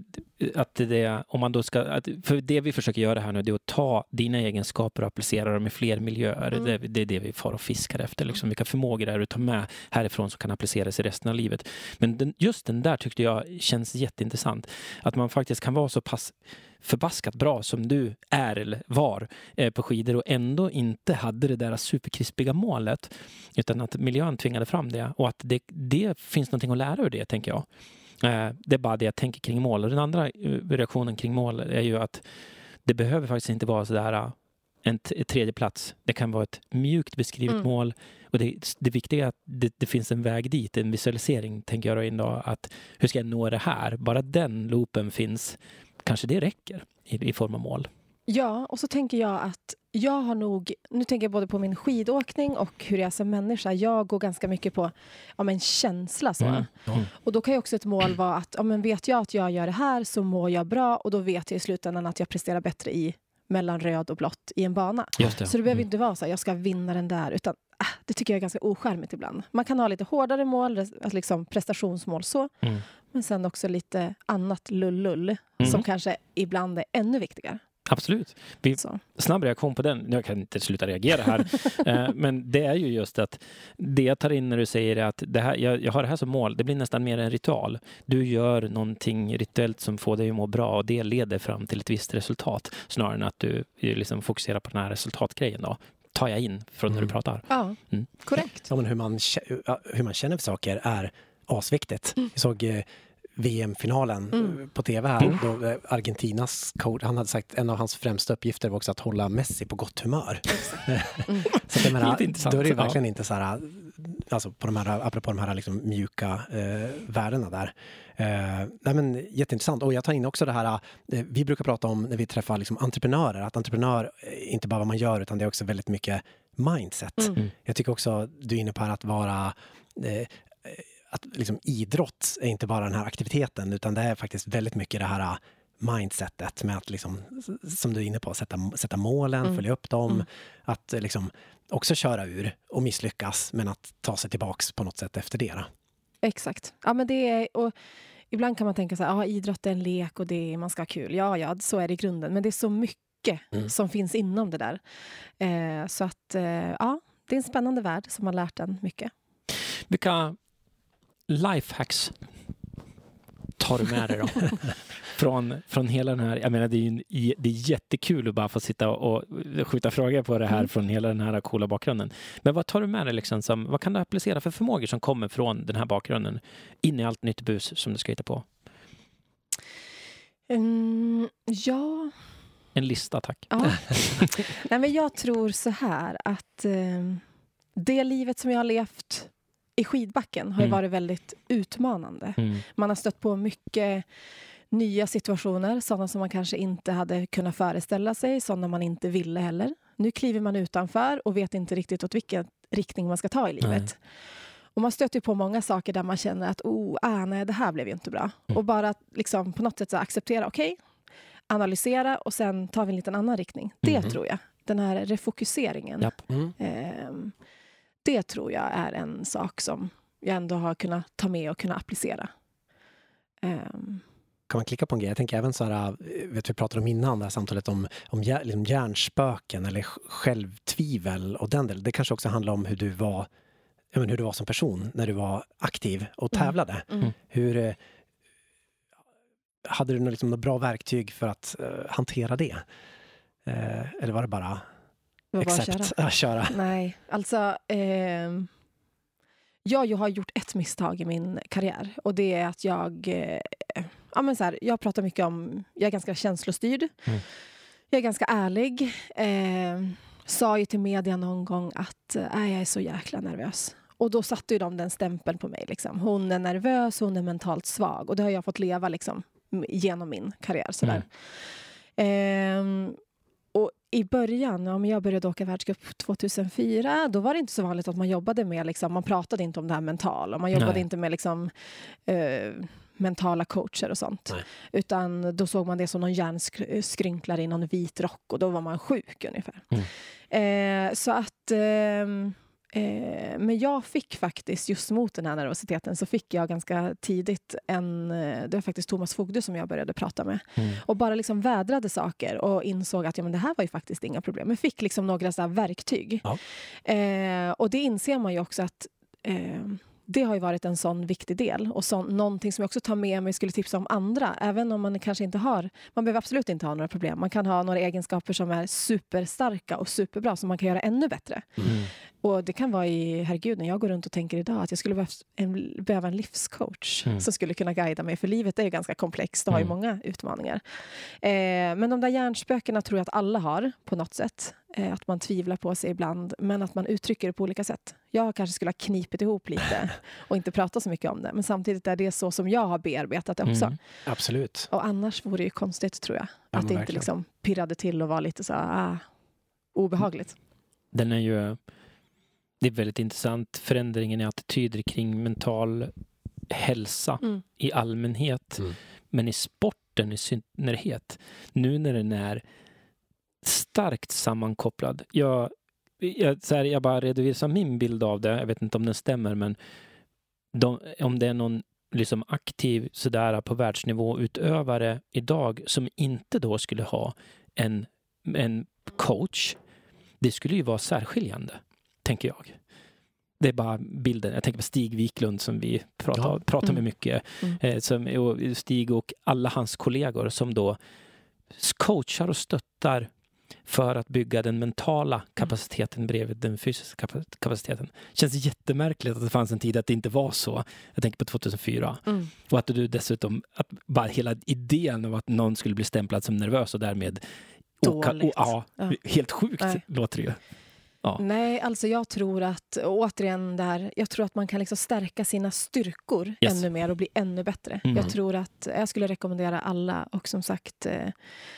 att det, om man då ska, att, för det vi försöker göra här nu det är att ta dina egenskaper och applicera dem i fler miljöer. Mm. Det, det är det vi far och fiskar efter. Liksom. Vilka förmågor är det du tar med härifrån som kan appliceras i resten av livet. Men den, just den där tyckte jag känns jätteintressant. Att man faktiskt kan vara så pass förbaskat bra som du är eller var eh, på skidor och ändå inte hade det där superkrispiga målet. Utan att miljön tvingade fram det och att det, det finns någonting att lära ur det, tänker jag. Eh, det är bara det jag tänker kring mål. Och den andra eh, reaktionen kring mål är ju att det behöver faktiskt inte vara sådär eh, en tredje plats. Det kan vara ett mjukt beskrivet Mm. mål. Och det, det viktiga är att det, det finns en väg dit, en visualisering tänker jag då in då. Att hur ska jag nå det här? Bara den loopen finns, kanske det räcker i, i form av mål. Ja, och så tänker jag att jag har nog... Nu tänker jag både på min skidåkning och hur jag är som människa. Jag går ganska mycket på ja, men känsla. Så. Mm. Mm. Och då kan ju också ett mål vara att ja, men vet jag att jag gör det här så mår jag bra och då vet jag i slutändan att jag presterar bättre i mellan röd och blått i en bana. Det. Så det behöver Mm. inte vara så att jag ska vinna den där utan ah, det tycker jag är ganska oskärmigt ibland. Man kan ha lite hårdare mål, liksom prestationsmål så, Mm. men sen också lite annat lullull Mm. som kanske ibland är ännu viktigare. Absolut. Vi, snabb reaktion på den. Jag kan inte sluta reagera här. Eh, Men det är ju just att det jag tar in när du säger att det här, jag, jag har det här som mål, det blir nästan mer en ritual. Du gör någonting rituellt som får dig att må bra och det leder fram till ett visst resultat snarare än att du liksom fokuserar på den här resultatgrejen. Då. Tar jag in från när Mm. du pratar. Ja, Mm. korrekt. Ja, men hur, man, hur man känner för saker är asviktigt. Mm. Jag såg eh, VM-finalen Mm. eh, på tv här. Då, eh, Argentinas coach, han hade sagt en av hans främsta uppgifter var också att hålla Messi på gott humör. Mm. Så jag menar, då är det ju ja. verkligen inte så här, alltså på de här, apropå de här liksom mjuka eh, värdena där. Eh, nej men, jätteintressant. Och jag tar in också det här, eh, vi brukar prata om när vi träffar liksom, entreprenörer, att entreprenör inte bara vad man gör utan det är också väldigt mycket mindset. Mm. Jag tycker också du är inne på här att vara eh, att liksom idrott är inte bara den här aktiviteten utan det är faktiskt väldigt mycket det här eh, mindsetet med att liksom, som du är inne på, sätta, sätta målen, Mm. följa upp dem, Mm. att eh, liksom också köra ur och misslyckas men att ta sig tillbaks på något sätt efter det. Då. Exakt. Ja, men det är, och ibland kan man tänka så här, ja, idrott är en lek och det är, man ska ha kul. Ja, ja, så är det i grunden. Men det är så mycket Mm. som finns inom det där. Eh, så att, eh, ja, det är en spännande värld som har lärt en mycket. Vilka lifehacks tar du med dig då? från, från hela den här, jag menar det är, ju, en- det är jättekul att bara få sitta och skjuta frågor på det här Mm. från hela den här coola bakgrunden. Men vad tar du med dig liksom som, vad kan du applicera för förmågor som kommer från den här bakgrunden in i allt nytt bus som du ska hitta på? Mm, ja, En lista, tack. Ja. Nej, men jag tror så här att eh, det livet som jag har levt i skidbacken har Mm. varit väldigt utmanande. Mm. Man har stött på mycket nya situationer, sådana som man kanske inte hade kunnat föreställa sig, sådana man inte ville heller. Nu kliver man utanför och vet inte riktigt åt vilken riktning man ska ta i livet. Nej. Och man stöter på många saker där man känner att oh, ah, nej, det här blev ju inte bra. Mm. Och bara liksom, på något sätt acceptera, okej, analysera och sen tar vi en liten annan riktning. Det Mhm. tror jag. Den här refokuseringen. Japp. Mm. ehm, det tror jag är en sak som jag ändå har kunnat ta med och kunna applicera. Ehm, Kan man klicka på en grej? Jag tänker även så här, äh, vet vi pratade om innan det här samtalet om, om liksom hjärnspöken eller sj- självtvivel och den delen. Det kanske också handlar om hur du var, men hur du var som person när du var aktiv och Mm. tävlade. mm. Hur, eh, hade du något, liksom, något bra verktyg för att eh, hantera det? Eh, eller var det bara var accept, köra? köra? Nej, alltså... ehm, jag har gjort ett misstag i min karriär och det är att jag... Eh, ja, men så här, jag pratar mycket om... Jag är ganska känslostyrd. Mm. Jag är ganska ärlig. Eh, sa ju till media någon gång att eh, jag är så jäkla nervös. Och då satte ju de den stämpeln på mig. Liksom. Hon är nervös, hon är mentalt svag. Och det har jag fått leva liksom, genom min karriär. Sådär. Ehm, och i början, ja, men jag började åka världscup 2004, då var det inte så vanligt att man jobbade med, liksom, man pratade inte om det här mentala, man jobbade Nej. inte med liksom, eh, mentala coacher och sånt. Nej. Utan då såg man det som någon hjärnskrynklare i någon vit rock och då var man sjuk ungefär. Eh, så att ehm, Eh, men jag fick faktiskt, just mot den här nervositeten, så fick jag ganska tidigt en... eh, Det var faktiskt Thomas Fogde som jag började prata med. Mm. Och bara liksom vädrade saker och insåg att ja, men det här var ju faktiskt inga problem. Men fick liksom några så verktyg. Ja. Eh, och det inser man ju också att eh, det har ju varit en sån viktig del och så, någonting som jag också tar med mig skulle tipsa om andra. Även om man kanske inte har, man behöver absolut inte ha några problem. Man kan ha några egenskaper som är superstarka och superbra som man kan göra ännu bättre. Mm. Och det kan vara i, herregud, när jag går runt och tänker idag att jag skulle behöva en, behöva en livscoach Mm. som skulle kunna guida mig, för livet är ju ganska komplext och har ju Mm. många utmaningar. Eh, men de där hjärnspökena tror jag att alla har på något sätt. Eh, att man tvivlar på sig ibland, men att man uttrycker det på olika sätt. Jag kanske skulle ha knipit ihop lite och inte pratat så mycket om det, men samtidigt är det så som jag har bearbetat det också. Mm. Absolut. Och annars vore det ju konstigt, tror jag. Ja, att det inte liksom pirrade till och var lite så ah, obehagligt. Den är ju... Det är väldigt intressant, förändringen i attityder kring mental hälsa Mm. i allmänhet, Mm. men i sporten i synnerhet. Nu när den är starkt sammankopplad. Jag, jag, så här, jag bara redovisar min bild av det. Jag vet inte om den stämmer, men de, om det är någon liksom aktiv sådär på världsnivå utövare idag som inte då skulle ha en, en coach. Det skulle ju vara särskiljande, tänker jag. Det är bara bilden. Jag tänker på Stig Wiklund som vi pratar, Ja. pratar med Mm. mycket. Mm. Eh, som, och Stig och alla hans kollegor som då coachar och stöttar för att bygga den mentala kapaciteten bredvid den fysiska kapa- kapaciteten. Känns jättemärkligt att det fanns en tid att det inte var så. Jag tänker på 2004. Mm. Och att du dessutom, att bara hela idén av att någon skulle bli stämplad som nervös och därmed Dåligt. ja, Ja. helt sjukt Nej. låter det ju. Ja. Nej, alltså jag tror att, återigen där, jag tror att man kan liksom stärka sina styrkor Yes. ännu mer och bli ännu bättre. Mm. Jag tror att, jag skulle rekommendera alla och som sagt, eh,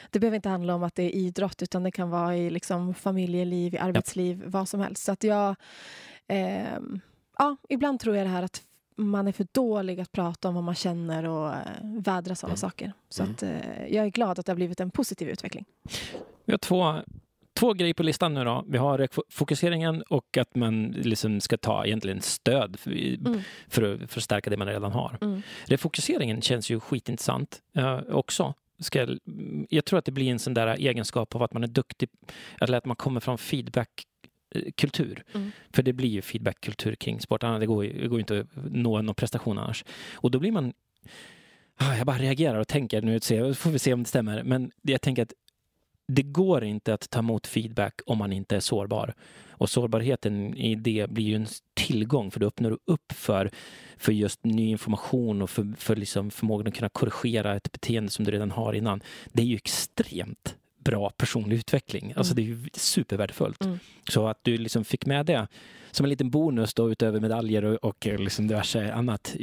det behöver inte handla om att det är idrott utan det kan vara i liksom familjeliv, i arbetsliv, vad som helst. Så att jag, ehm, ja, ibland tror jag det här att man är för dålig att prata om vad man känner och eh, vädra sådana Mm. saker. Så Mm. att, eh, jag är glad att det har blivit en positiv utveckling. Vi har två, två grejer på listan nu då. Vi har fokuseringen och att man liksom ska ta egentligen stöd för, Mm. för att förstärka det man redan har. Mm. Refokuseringen känns ju skitintressant eh, också. Ska, jag- tror att det blir en sån där egenskap av att man är duktig, eller att man kommer från feedbackkultur. Mm. För det blir ju feedbackkultur kring sport. Det går, ju- det går ju inte att nå någon prestation annars. Och då blir man... Ah, Jag bara reagerar och tänker nu, får vi se om det stämmer. Men jag tänker att det går inte att ta emot feedback om man inte är sårbar. Och sårbarheten i det blir ju en tillgång för då öppnar du upp för, för just ny information och för, för liksom förmågan att kunna korrigera ett beteende som du redan har innan. Det är ju extremt bra personlig utveckling. Alltså det är ju supervärdefullt. Mm. Så att du liksom fick med det som en liten bonus då utöver medaljer och, och liksom diverse annat.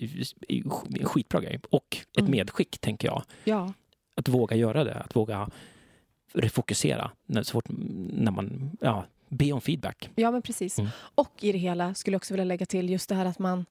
Skitbra grej. Och ett Mm. medskick, tänker jag. Ja, Att våga göra det. Att våga refokusera när, så fort, när man ja, be om feedback. ja men precis. Mm. Och i det hela skulle jag också vilja lägga till just det här att man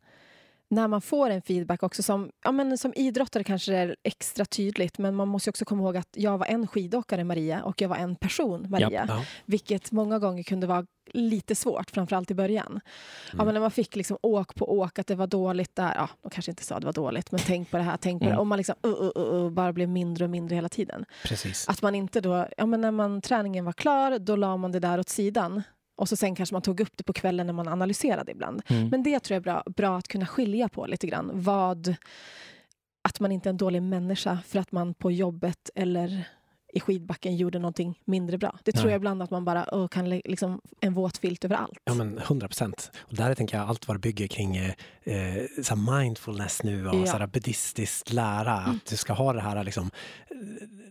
när man får en feedback också som, ja men som idrottare kanske det är extra tydligt men man måste också komma ihåg att jag var en skidåkare Maria och jag var en person Maria. Ja. Vilket många gånger kunde vara lite svårt, framförallt i början. Ja, Mm. men när man fick liksom åk på åk, att det var dåligt där. Ja, de kanske inte sa att det var dåligt, men tänk på det här, tänk på Mm. det. Och man liksom uh, uh, uh, uh, bara blev mindre och mindre hela tiden. Precis. Att man inte då, ja men när man, träningen var klar, då la man det där åt sidan. Och så sen kanske man tog upp det på kvällen när man analyserade ibland. Mm. Men det tror jag är bra, bra att kunna skilja på lite grann. Vad, att man inte är en dålig människa för att man på jobbet eller i skidbacken gjorde någonting mindre bra. Det tror Nej. jag ibland att man bara oh, kan liksom en våt filt över allt. Ja, men 100 procent. Och där tänker jag allt vad det bygger kring eh, eh, så här mindfulness nu och Ja. så här buddhistisk lära. Att du ska ha det här liksom, eh,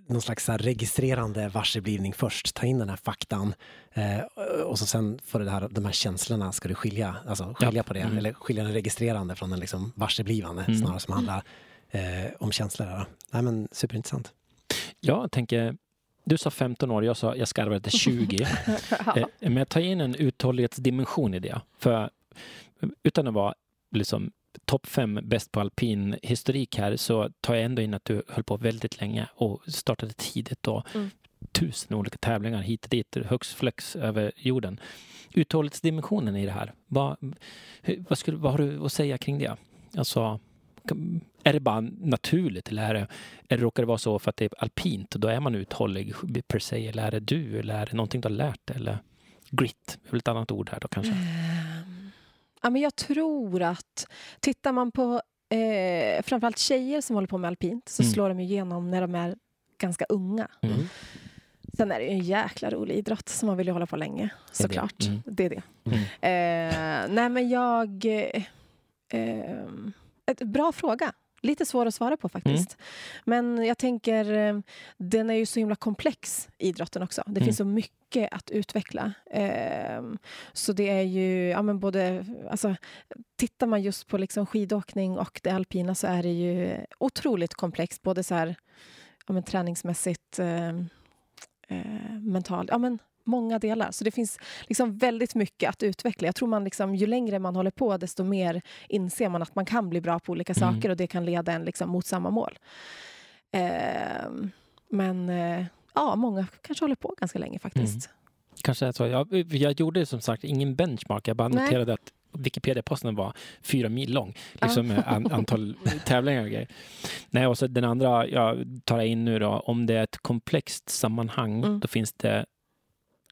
någon slags så här registrerande varseblivning först. Ta in den här faktan eh, och så sen får du det här, de här känslorna ska du skilja, alltså skilja Ja. på det. Mm. Eller skilja den registrerande från den liksom varseblivande Mm. snarare som handlar eh, om känslor. Där. Nej, men superintressant. Jag tänker, du sa 15 år, jag sa jag skarvade till 20. Ja. Men jag tar in en uthållighetsdimension i det. För utan att vara liksom topp fem bäst på alpin historik här så tar jag ändå in att du höll på väldigt länge och startade tidigt och Mm. tusen olika tävlingar hit och dit, högst flex över jorden. Uthållighetsdimensionen i det här, vad, vad, skulle, vad har du att säga kring det? Alltså, är det bara naturligt eller är det, råkar det vara så för att det är alpint och då är man uthållig per se? Eller är det du eller är det någonting du har lärt dig? Eller grit är väl ett annat ord här då kanske? Ehm, Ja, men jag tror att tittar man på eh, framförallt tjejer som håller på med alpint så Mm. slår de igenom när de är ganska unga. Mm. Sen är det ju en jäkla rolig idrott som man vill ju hålla på länge, såklart. Mm. Det är det. Mm. Eh, nej, men jag... Eh, eh, ett, bra fråga. Lite svår att svara på faktiskt. Men jag tänker, eh, den är ju så himla komplex, idrotten också. Det Mm. finns så mycket att utveckla. Eh, så det är ju, ja men både, alltså, tittar man just på liksom skidåkning och det alpina så är det ju otroligt komplext. Både så här, ja men träningsmässigt, eh, eh, mentalt, ja men många delar. Så det finns liksom väldigt mycket att utveckla. Jag tror man liksom, ju längre man håller på desto mer inser man att man kan bli bra på olika Mm. saker och det kan leda en liksom mot samma mål. Eh, men eh, ja, många kanske håller på ganska länge faktiskt. Kanske är så. Jag, jag gjorde som sagt ingen benchmark. Jag bara Nej. noterade att Wikipedia-posten var fyra mil lång. Liksom med an, antal tävlingar och grejer. Nej, och så den andra jag tar in nu då. Om det är ett komplext sammanhang, Mm. då finns det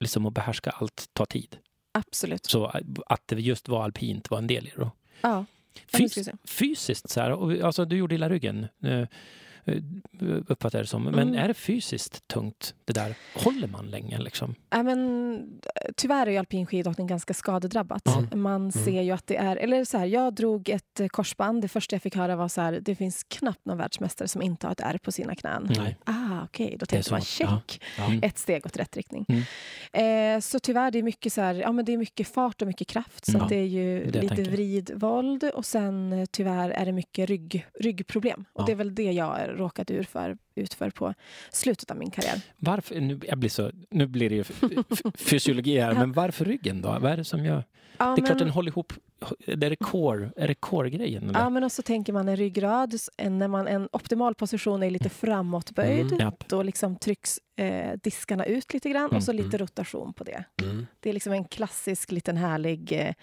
liksom att behärska allt tar tid. Absolut. Så att det just var alpint var en del i det då. Ja. Fys- fysiskt så här, alltså du gjorde illa ryggen. Eh, Uppfattar jag det som. Men Mm. är det fysiskt tungt det där? Håller man länge liksom? Ja, men, tyvärr är alpin skidåkning ganska skadedrabbat. Ja. Man ser ju att det är... Eller så här, jag drog ett eh, korsband. Det första jag fick höra var så här, det finns knappt någon världsmästare som inte har ett ärr på sina knän. Nej. Ah, okej, då Det är tänkte man så. Ja. check. Ja. Mm. Ett steg åt rätt riktning. Mm. Eh, så tyvärr, det är mycket så här, ja men det är mycket fart och mycket kraft. Så Mm. det är ju Det är lite vridvåld och sen eh, tyvärr är det mycket rygg, ryggproblem. Och det är väl det jag råkat för, ut för på slutet av min karriär. Varför, nu, jag blir så, nu blir det ju fysiologi här, Ja. men varför ryggen då? Vad är det som gör? Ja, Det är klart men- den håller ihop. Är det core, är det core-grejen? Ja, men också tänker man en ryggrad. när man, en optimal position är lite framåtböjd. Mm. Japp. Då liksom trycks eh, diskarna ut lite grann och så Mm, lite rotation på det. Mm. Det är liksom en klassisk liten härlig eh,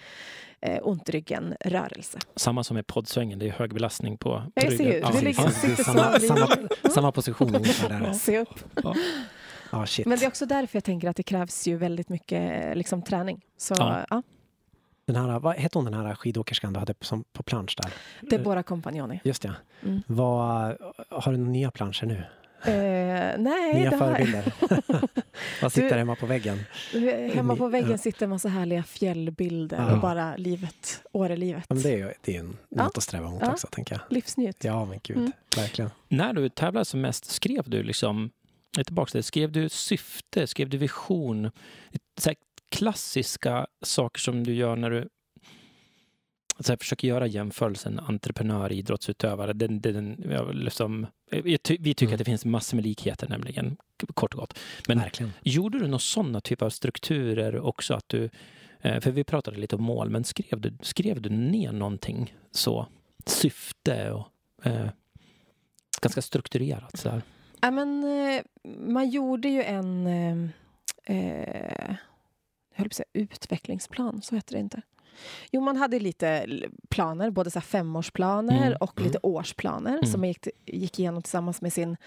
eh, ont i ryggen-rörelse. Samma som i poddsvängen, det är hög belastning på, på Ja, jag ser ryggen. ju, Ja, det liksom Det samma, så. samma, samma position ungefär där. Se upp. Ja, shit. Men det är också därför jag tänker att det krävs ju väldigt mycket liksom, träning. Så Ja. ja. Den här, vad hette hon den här skidåkerskan du hade på, som, på plansch där? Deborah Compagnoni. Just ja. Mm. Vad, har du några nya planscher nu? Eh, nej, Nya det har förebilder. Vad sitter Du- hemma på väggen? Hemma på väggen Ja. sitter en massa härliga fjällbilder Ja. och bara livet, Årelivet. Ja, men det är det är en, Ja. något att sträva mot Ja. också, tänker jag. Livsnjut. Ja, men gud. Mm. Verkligen. När du tävlade som mest, skrev du liksom, jag är tillbaka till det, skrev du syfte, skrev du vision? Så här klassiska saker som du gör när du så här, försöker göra jämförelsen entreprenör, idrottsutövare. Den, den, liksom, jag ty, vi tycker Mm. att det finns massor med likheter nämligen, kort och gott. Men Verkligen. Gjorde du några sådana typer av strukturer också? att du, eh, För vi pratade lite om mål, men skrev du, skrev du ner någonting så? Syfte och eh, ganska strukturerat så här. Ja, men, eh, man gjorde ju en eh, eh, jag höll på att säga utvecklingsplan, så heter det inte. Jo, man hade lite planer, både så femårsplaner Mm, och lite årsplaner Mm. som man gick, gick igenom tillsammans med sin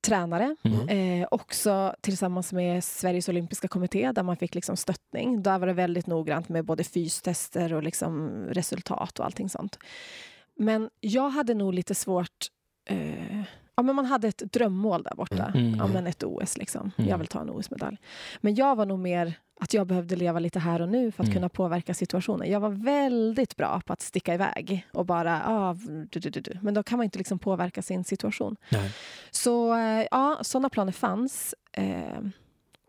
tränare. Mm. Eh, också tillsammans med Sveriges olympiska kommitté där man fick liksom stöttning. Där var det väldigt noggrant med både fystester och liksom resultat och allting sånt. Men jag hade nog lite svårt... Eh, ja, men man hade ett drömmål där borta. Mm. Ja, men ett OS. Liksom. Mm. Jag vill ta en OS-medalj. Men jag var nog mer att jag behövde leva lite här och nu för att Mm. kunna påverka situationen. Jag var väldigt bra på att sticka iväg och bara... Ah, du, du, du, du. Men då kan man inte liksom påverka sin situation. Nej. Så eh, ja, sådana planer fanns. Eh,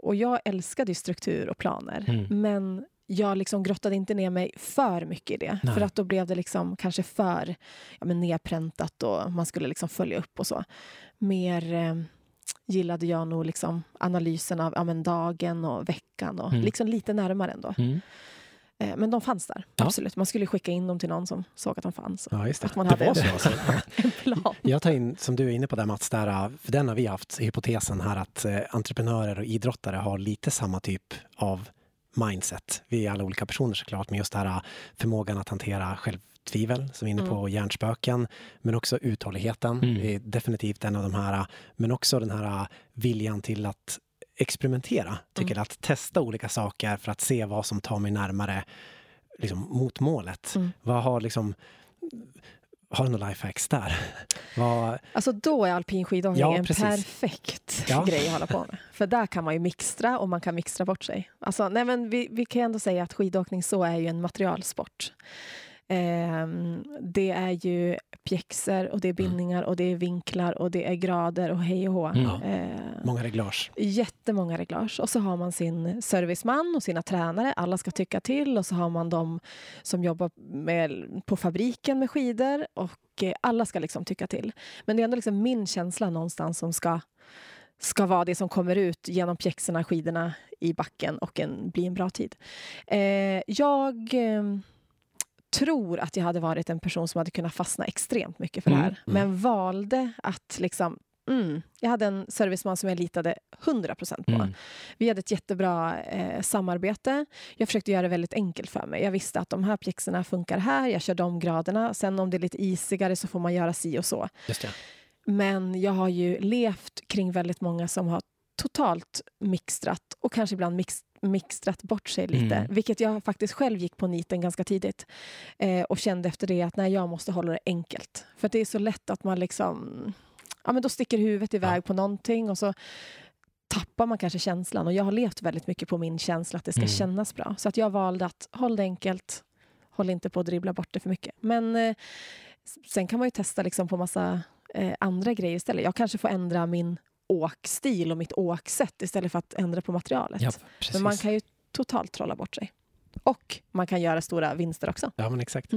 och jag älskade struktur och planer. Mm. Men jag liksom grottade inte ner mig för mycket i det. Nej. För att då blev det liksom kanske för ja, men nedpräntat och man skulle liksom följa upp och så. Mer eh, gillade jag nog liksom analysen av ja, men dagen och veckan och Mm. liksom lite närmare ändå. Mm. Eh, men de fanns där, Ja. absolut. Man skulle skicka in dem till någon som såg att de fanns. Ja, just det. Att man det hade var så. Alltså. En plan. Jag tar in, som du är inne på där Mats, där, äh, för den har vi haft hypotesen här att eh, entreprenörer och idrottare har lite samma typ av mindset. Vi är alla olika personer såklart, men just det här äh, förmågan att hantera självtvivel, som är inne på, hjärnspöken, men också uthålligheten Mm. är definitivt en av de här, äh, men också den här äh, viljan till att experimentera, tycker jag, att testa olika saker för att se vad som tar mig närmare liksom, mot målet. Mm. Vad har liksom har du några lifehacks där? Vad, Alltså då är alpin skidåkning Ja, en perfekt Ja. grej att hålla på med. För där kan man ju mixtra och man kan mixtra bort sig. Alltså, nej men vi, vi kan ändå säga att skidåkning så är ju en materialsport. Ehm, det är ju pjäxor och det är bindningar och det är vinklar och det är grader och hej och hå. Mm. Ehm, många reglage. Jättemånga reglage. Och så har man sin serviceman och sina tränare. Alla ska tycka till. Och så har man de som jobbar med, på fabriken med skidor. Och eh, alla ska liksom tycka till. Men det är ändå liksom min känsla någonstans som ska, ska vara det som kommer ut genom pjäxorna, skidorna i backen och en, bli en bra tid. Eh, jag eh, tror att jag hade varit en person som hade kunnat fastna extremt mycket för det Mm, här. Men valde att liksom Mm. Jag hade en serviceman som jag litade 100% på. Mm. Vi hade ett jättebra eh, samarbete. Jag försökte göra det väldigt enkelt för mig. Jag visste att de här pjäxorna funkar här. Jag kör de graderna. Sen om det är lite isigare så får man göra si och så. Just det. Men jag har ju levt kring väldigt många som har totalt mixtrat och kanske ibland mix, mixtrat bort sig lite. Mm. Vilket jag faktiskt själv gick på niten ganska tidigt. Eh, och kände efter det att nej, jag måste hålla det enkelt. För det är så lätt att man liksom... Ja, men då sticker huvudet iväg Ja. på någonting och så tappar man kanske känslan. Och jag har levt väldigt mycket på min känsla att det ska Mm. kännas bra. Så att jag valde att hålla det enkelt. Håll inte på att dribbla bort det för mycket. Men eh, sen kan man ju testa liksom på massa eh, andra grejer istället. Jag kanske får ändra min åkstil och mitt åksätt istället för att ändra på materialet. Ja. Men man kan ju totalt trolla bort sig. Och man kan göra stora vinster också. Ja, men exakt.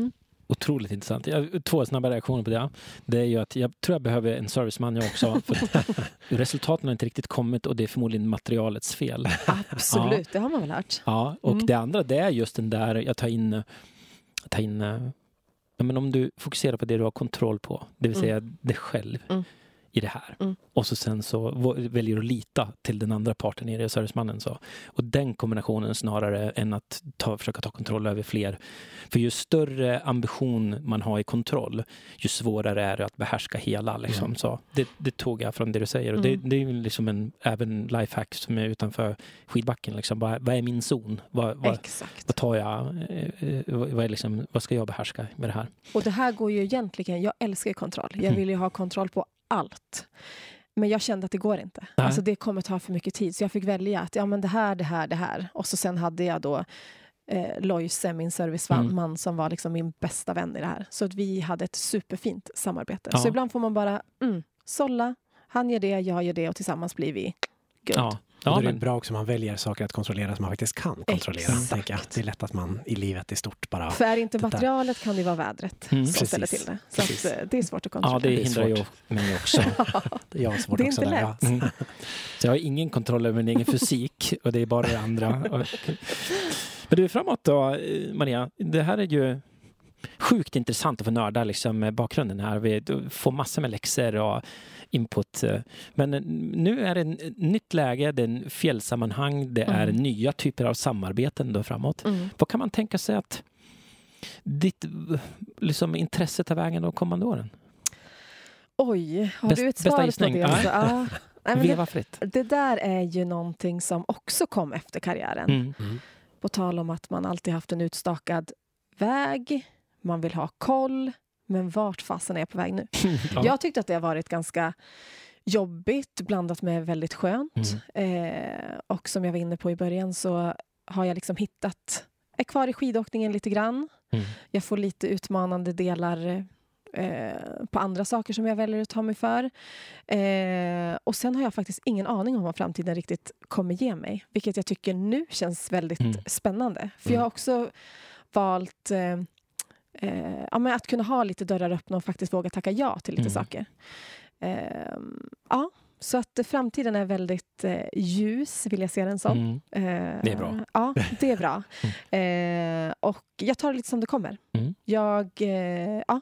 Otroligt intressant. Jag, två snabba reaktioner på det. Det är ju att jag tror jag behöver en serviceman jag också. För resultaten har inte riktigt kommit och det är förmodligen materialets fel. Absolut, det har man väl hört. Ja, och Mm. det andra det är just den där, jag tar in, tar in ja, men om du fokuserar på det du har kontroll på, det vill Mm. säga dig själv Mm. I det här. Mm. Och så sen så väljer du att lita till den andra parten i det, servicemannen. Så. Och den kombinationen snarare än att ta, försöka ta kontroll över fler. För ju större ambition man har i kontroll, ju svårare är det att behärska hela. Liksom. Mm. Så det, det tog jag från det du säger. Och Mm. det, det är liksom en även lifehack som är utanför skidbacken. Liksom. Vad, vad är min zon? Vad, vad, Exakt. vad tar jag? eh, eh, Vad, liksom, vad ska jag behärska med det här? Och det här går ju egentligen, jag älskar kontroll. Jag Mm. vill ju ha kontroll på allt. Men jag kände att det går inte. Nej. Alltså det kommer ta för mycket tid. Så jag fick välja att ja, men det här, det här, det här. Och så sen hade jag då eh, Loise, min serviceman, Mm. som var liksom min bästa vän i det här. Så att vi hade ett superfint samarbete. Ja. Så ibland får man bara mm, sålla. Han gör det, jag gör det och tillsammans blir vi good. Ja, ja då är det men, bra också om man väljer saker att kontrollera som man faktiskt kan kontrollera. Jag. Det är lätt att man i livet i stort bara... För är det inte materialet kan det vara vädret Mm. som ställer Precis. till det. Så att, eh, det är svårt att ja, kontrollera. det Det är hindrar ju svårt. mig också. Jag har svårt Det är också inte där. lätt. Ja. Mm. Så jag har ingen kontroll över min egen fysik och det är bara det andra. Men du, framåt då, eh, Maria. Det här är ju sjukt intressant att få nörda liksom med bakgrunden här. Vi får massor med läxor och input. eh. Men eh, nu är det ett nytt läge, det är en fjällsammanhang, det är Mm. nya typer av samarbeten då framåt. Mm. Vad kan man tänka sig att ditt eh, liksom, intresse tar vägen de kommande åren? Oj, har Bäst- du ett bästa svar på det? Ja. Så, ja. Nej, men det, Veva fritt. det där är ju någonting som också kom efter karriären. Mm. Mm. På tal om att man alltid haft en utstakad väg, man vill ha koll, men vart fasen är jag på väg nu? Ja. Jag tyckte att det har varit ganska jobbigt blandat med väldigt skönt. Mm. Eh, och som jag var inne på i början så har jag liksom hittat, är kvar i skidåkningen lite grann. Mm. Jag får lite utmanande delar eh, på andra saker som jag väljer att ta mig för. Eh, och sen har jag faktiskt ingen aning om vad framtiden riktigt kommer ge mig. Vilket jag tycker nu känns väldigt Mm. spännande. För jag har också valt eh, eh, ja, men att kunna ha lite dörrar öppna och faktiskt våga tacka ja till lite Mm. saker. Eh, ja, så att eh, framtiden är väldigt eh, ljus, vill jag se den som. Mm. Eh, Det är bra. Ja, det är bra. Eh, och jag tar det lite som det kommer. Mm. Jag, eh, ja,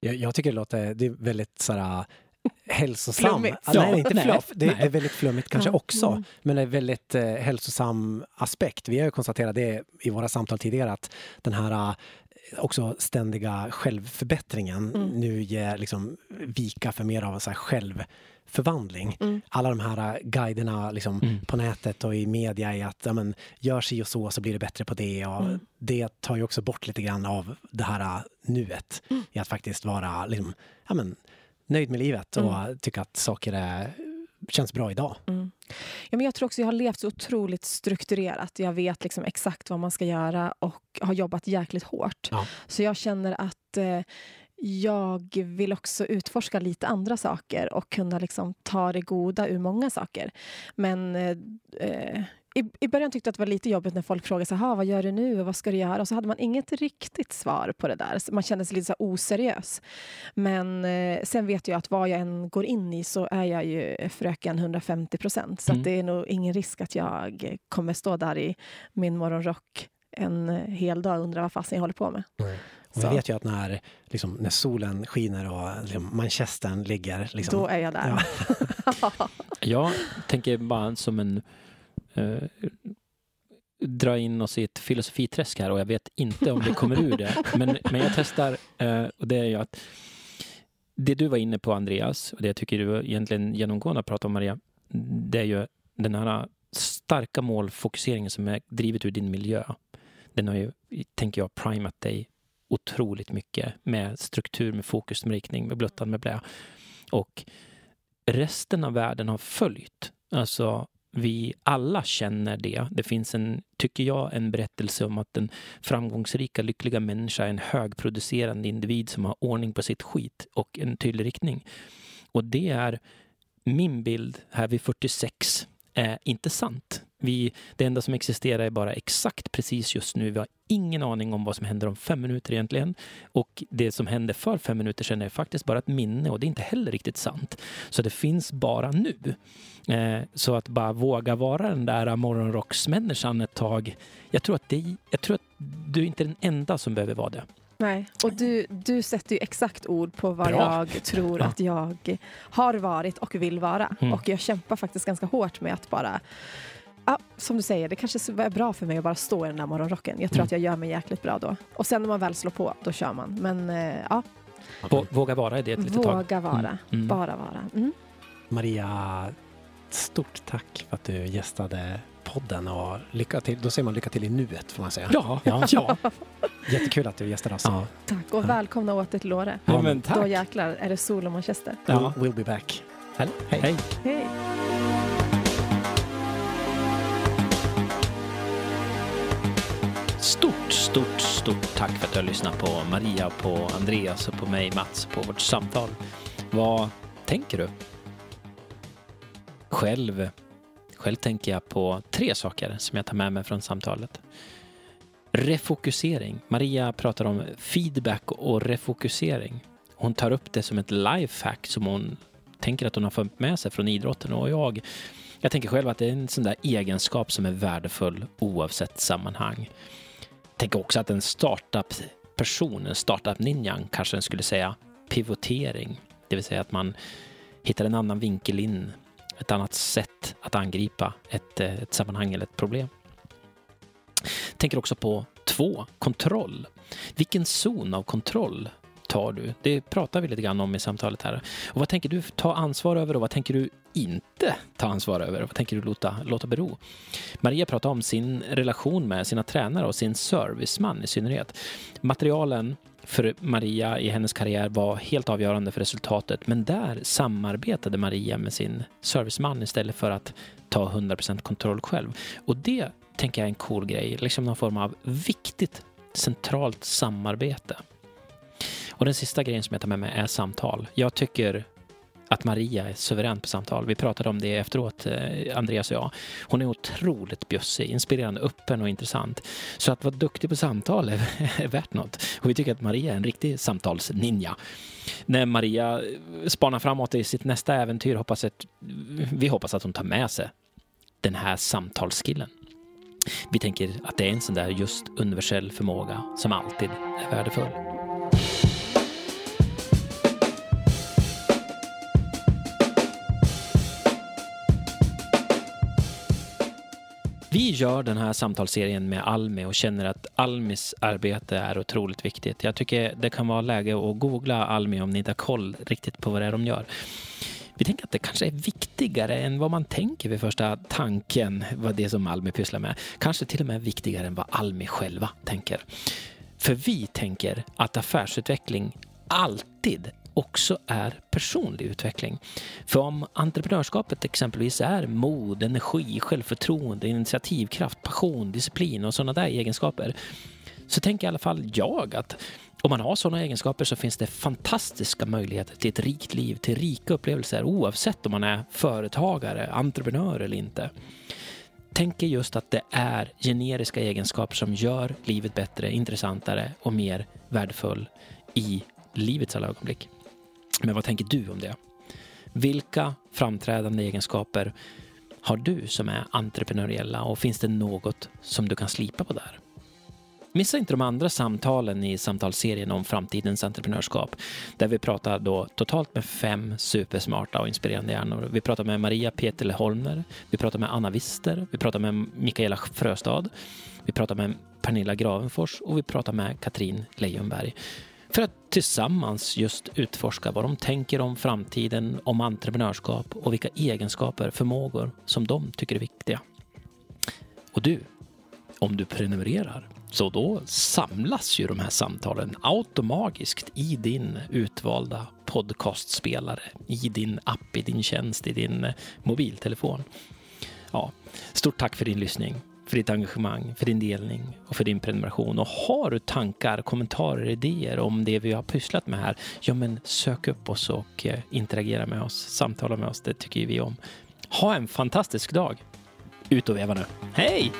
Jag, jag tycker det låter det är väldigt sådär, hälsosam. Flummigt. Ah, nej, Ja, inte fluff. Det, det är väldigt flummigt kanske Ja. också. Mm. Men det är väldigt eh, hälsosam aspekt. Vi har ju konstaterat det i våra samtal tidigare att den här eh, också ständiga självförbättringen Mm. nu ger liksom vika för mer av så här självförvandling. Mm. Alla de här eh, guiderna liksom, Mm. på nätet och i media är att ja, men, gör si och så så blir det bättre på det. Och Mm. Det tar ju också bort lite grann av det här eh, nuet Mm. i att faktiskt vara liksom, ja, men, nöjd med livet och tycka att saker är, känns bra idag. Mm. Ja, men jag tror också jag har levt så otroligt strukturerat. Jag vet liksom exakt vad man ska göra och har jobbat jäkligt hårt. Ja. Så jag känner att eh, jag vill också utforska lite andra saker och kunna liksom ta det goda ur många saker. Men eh, eh, i, i början tyckte jag att det var lite jobbigt när folk frågade så här, vad gör du nu och vad ska du göra? Och så hade man inget riktigt svar på det där. Man kände sig lite så oseriös. Men eh, sen vet jag att vad jag än går in i så är jag ju fröken 150 procent. Så Mm. att det är nog ingen risk att jag kommer stå där i min morgonrock en hel dag och undra vad fasen jag håller på med. Och Så. vi vet ju att när, liksom, när solen skiner och liksom, manchestern ligger liksom, Då är jag där. Jag tänker bara som en... Eh, dra in oss i ett filosofiträsk här och jag vet inte om vi kommer ur det. Men, men jag testar eh, och det är ju att det du var inne på Andreas och det jag tycker du egentligen genomgående har pratat om Maria, det är ju den här starka målfokuseringen som är drivet ur din miljö. Den har ju, tänker jag, primat dig otroligt mycket med struktur, med fokus, med riktning, med bluttan, med blä. Och resten av världen har följt. Alltså, vi alla känner det. Det finns en, tycker jag, en berättelse om att den framgångsrika, lyckliga människa är en högproducerande individ som har ordning på sitt skit och en tydlig riktning. Och det är min bild här vid 46 är inte sant. Vi, det enda som existerar är bara exakt precis just nu. Vi har ingen aning om vad som händer om fem minuter egentligen. Och det som hände för fem minuter sedan är faktiskt bara ett minne och det är inte heller riktigt sant. Så det finns bara nu. Eh, så att bara våga vara den där morgonrocksmänniskan ett tag. Jag tror att, det, jag tror att du är inte den enda som behöver vara det. Nej, och du, du sätter ju exakt ord på vad Bra. jag tror Ja. att jag har varit och vill vara. Mm. Och jag kämpar faktiskt ganska hårt med att bara Ja, som du säger, det kanske är bra för mig att bara stå i den där morgonrocken. Jag tror Mm. att jag gör mig jäkligt bra då. Och sen när man väl slår på, då kör man. Men eh, ja, Vå- Våga vara i det ett litet tag. våga vara. Mm. Mm. Bara vara. Mm. Maria, stort tack för att du gästade podden och lycka till. Då säger man lycka till i nuet får man säga. Ja, Ja. ja. Jättekul att du gästade oss. Tack och välkomna åter till Åre. ja men Då tack. jäklar är det sol och manchester. Ja. We'll, we'll be back. Hej. Hej. Hej. Stort, stort, stort tack för att du har lyssnat på Maria, på Andreas och på mig, Mats, på vårt samtal. Vad tänker du? Själv, själv tänker jag på tre saker som jag tar med mig från samtalet. Refokusering. Maria pratar om feedback och refokusering. Hon tar upp det som ett lifehack som hon tänker att hon har fått med sig från idrotten och jag jag tänker själv att det är en sån där egenskap som är värdefull oavsett sammanhang. Tänker också att en startup-person, en startup-ninjan, kanske skulle säga pivotering. Det vill säga att man hittar en annan vinkel in, ett annat sätt att angripa ett, eh, ett sammanhang eller ett problem. Tänker också på två, kontroll. Vilken zon av kontroll tar du? Det pratar vi lite grann om i samtalet här. Och vad tänker du ta ansvar över och vad tänker du inte ta ansvar över? Vad tänker du låta, låta bero? Maria pratar om sin relation med sina tränare och sin serviceman i synnerhet. Materialen för Maria i hennes karriär var helt avgörande för resultatet, men där samarbetade Maria med sin serviceman istället för att ta 100% kontroll själv. Och det tänker jag är en cool grej, liksom någon form av viktigt centralt samarbete. Och den sista grejen som jag tar med mig är samtal. Jag tycker att Maria är suverän på samtal. Vi pratade om det efteråt, eh, Andreas och jag. Hon är otroligt bjussig, inspirerande, öppen och intressant. Så att vara duktig på samtal är, är värt något. Och vi tycker att Maria är en riktig samtalsninja. När Maria spanar framåt i sitt nästa äventyr hoppas att, vi hoppas att hon tar med sig den här samtalskillen. Vi tänker att det är en sån där just universell förmåga som alltid är värdefull. Vi gör den här samtalsserien med Almi och känner att Almis arbete är otroligt viktigt. Jag tycker det kan vara läge att googla Almi om ni inte har koll riktigt på vad det är de gör. Vi tänker att det kanske är viktigare än vad man tänker vid första tanken, vad det är som Almi pysslar med. Kanske till och med viktigare än vad Almi själva tänker. För vi tänker att affärsutveckling alltid också är personlig utveckling. För om entreprenörskapet exempelvis är mod, energi, självförtroende, initiativkraft, passion, disciplin och sådana där egenskaper så tänker i alla fall jag att om man har sådana egenskaper så finns det fantastiska möjligheter till ett rikt liv, till rika upplevelser oavsett om man är företagare, entreprenör eller inte. Tänker just att det är generiska egenskaper som gör livet bättre, intressantare och mer värdefull i livets alla ögonblick. Men vad tänker du om det? Vilka framträdande egenskaper har du som är entreprenöriella och finns det något som du kan slipa på där? Missa inte de andra samtalen i samtalsserien om framtidens entreprenörskap där vi pratar då totalt med fem supersmarta och inspirerande hjärnor. Vi pratar med Maria Peterle Holmner, vi pratar med Anna Wister, vi pratar med Mikaela Fröstad, vi pratar med Pernilla Gravenfors och vi pratar med Katrin Leijonberg för att tillsammans just utforska vad de tänker om framtiden, om entreprenörskap och vilka egenskaper, förmågor som de tycker är viktiga. Och du, om du prenumererar, så då samlas ju de här samtalen automatiskt i din utvalda podcastspelare, i din app, i din tjänst, i din mobiltelefon. Ja, stort tack för din lyssning för ditt engagemang, för din delning och för din prenumeration. Och har du tankar, kommentarer, idéer om det vi har pysslat med här, ja men sök upp oss och eh, interagera med oss, samtala med oss, det tycker vi om. Ha en fantastisk dag! Ut och veva nu. Hej!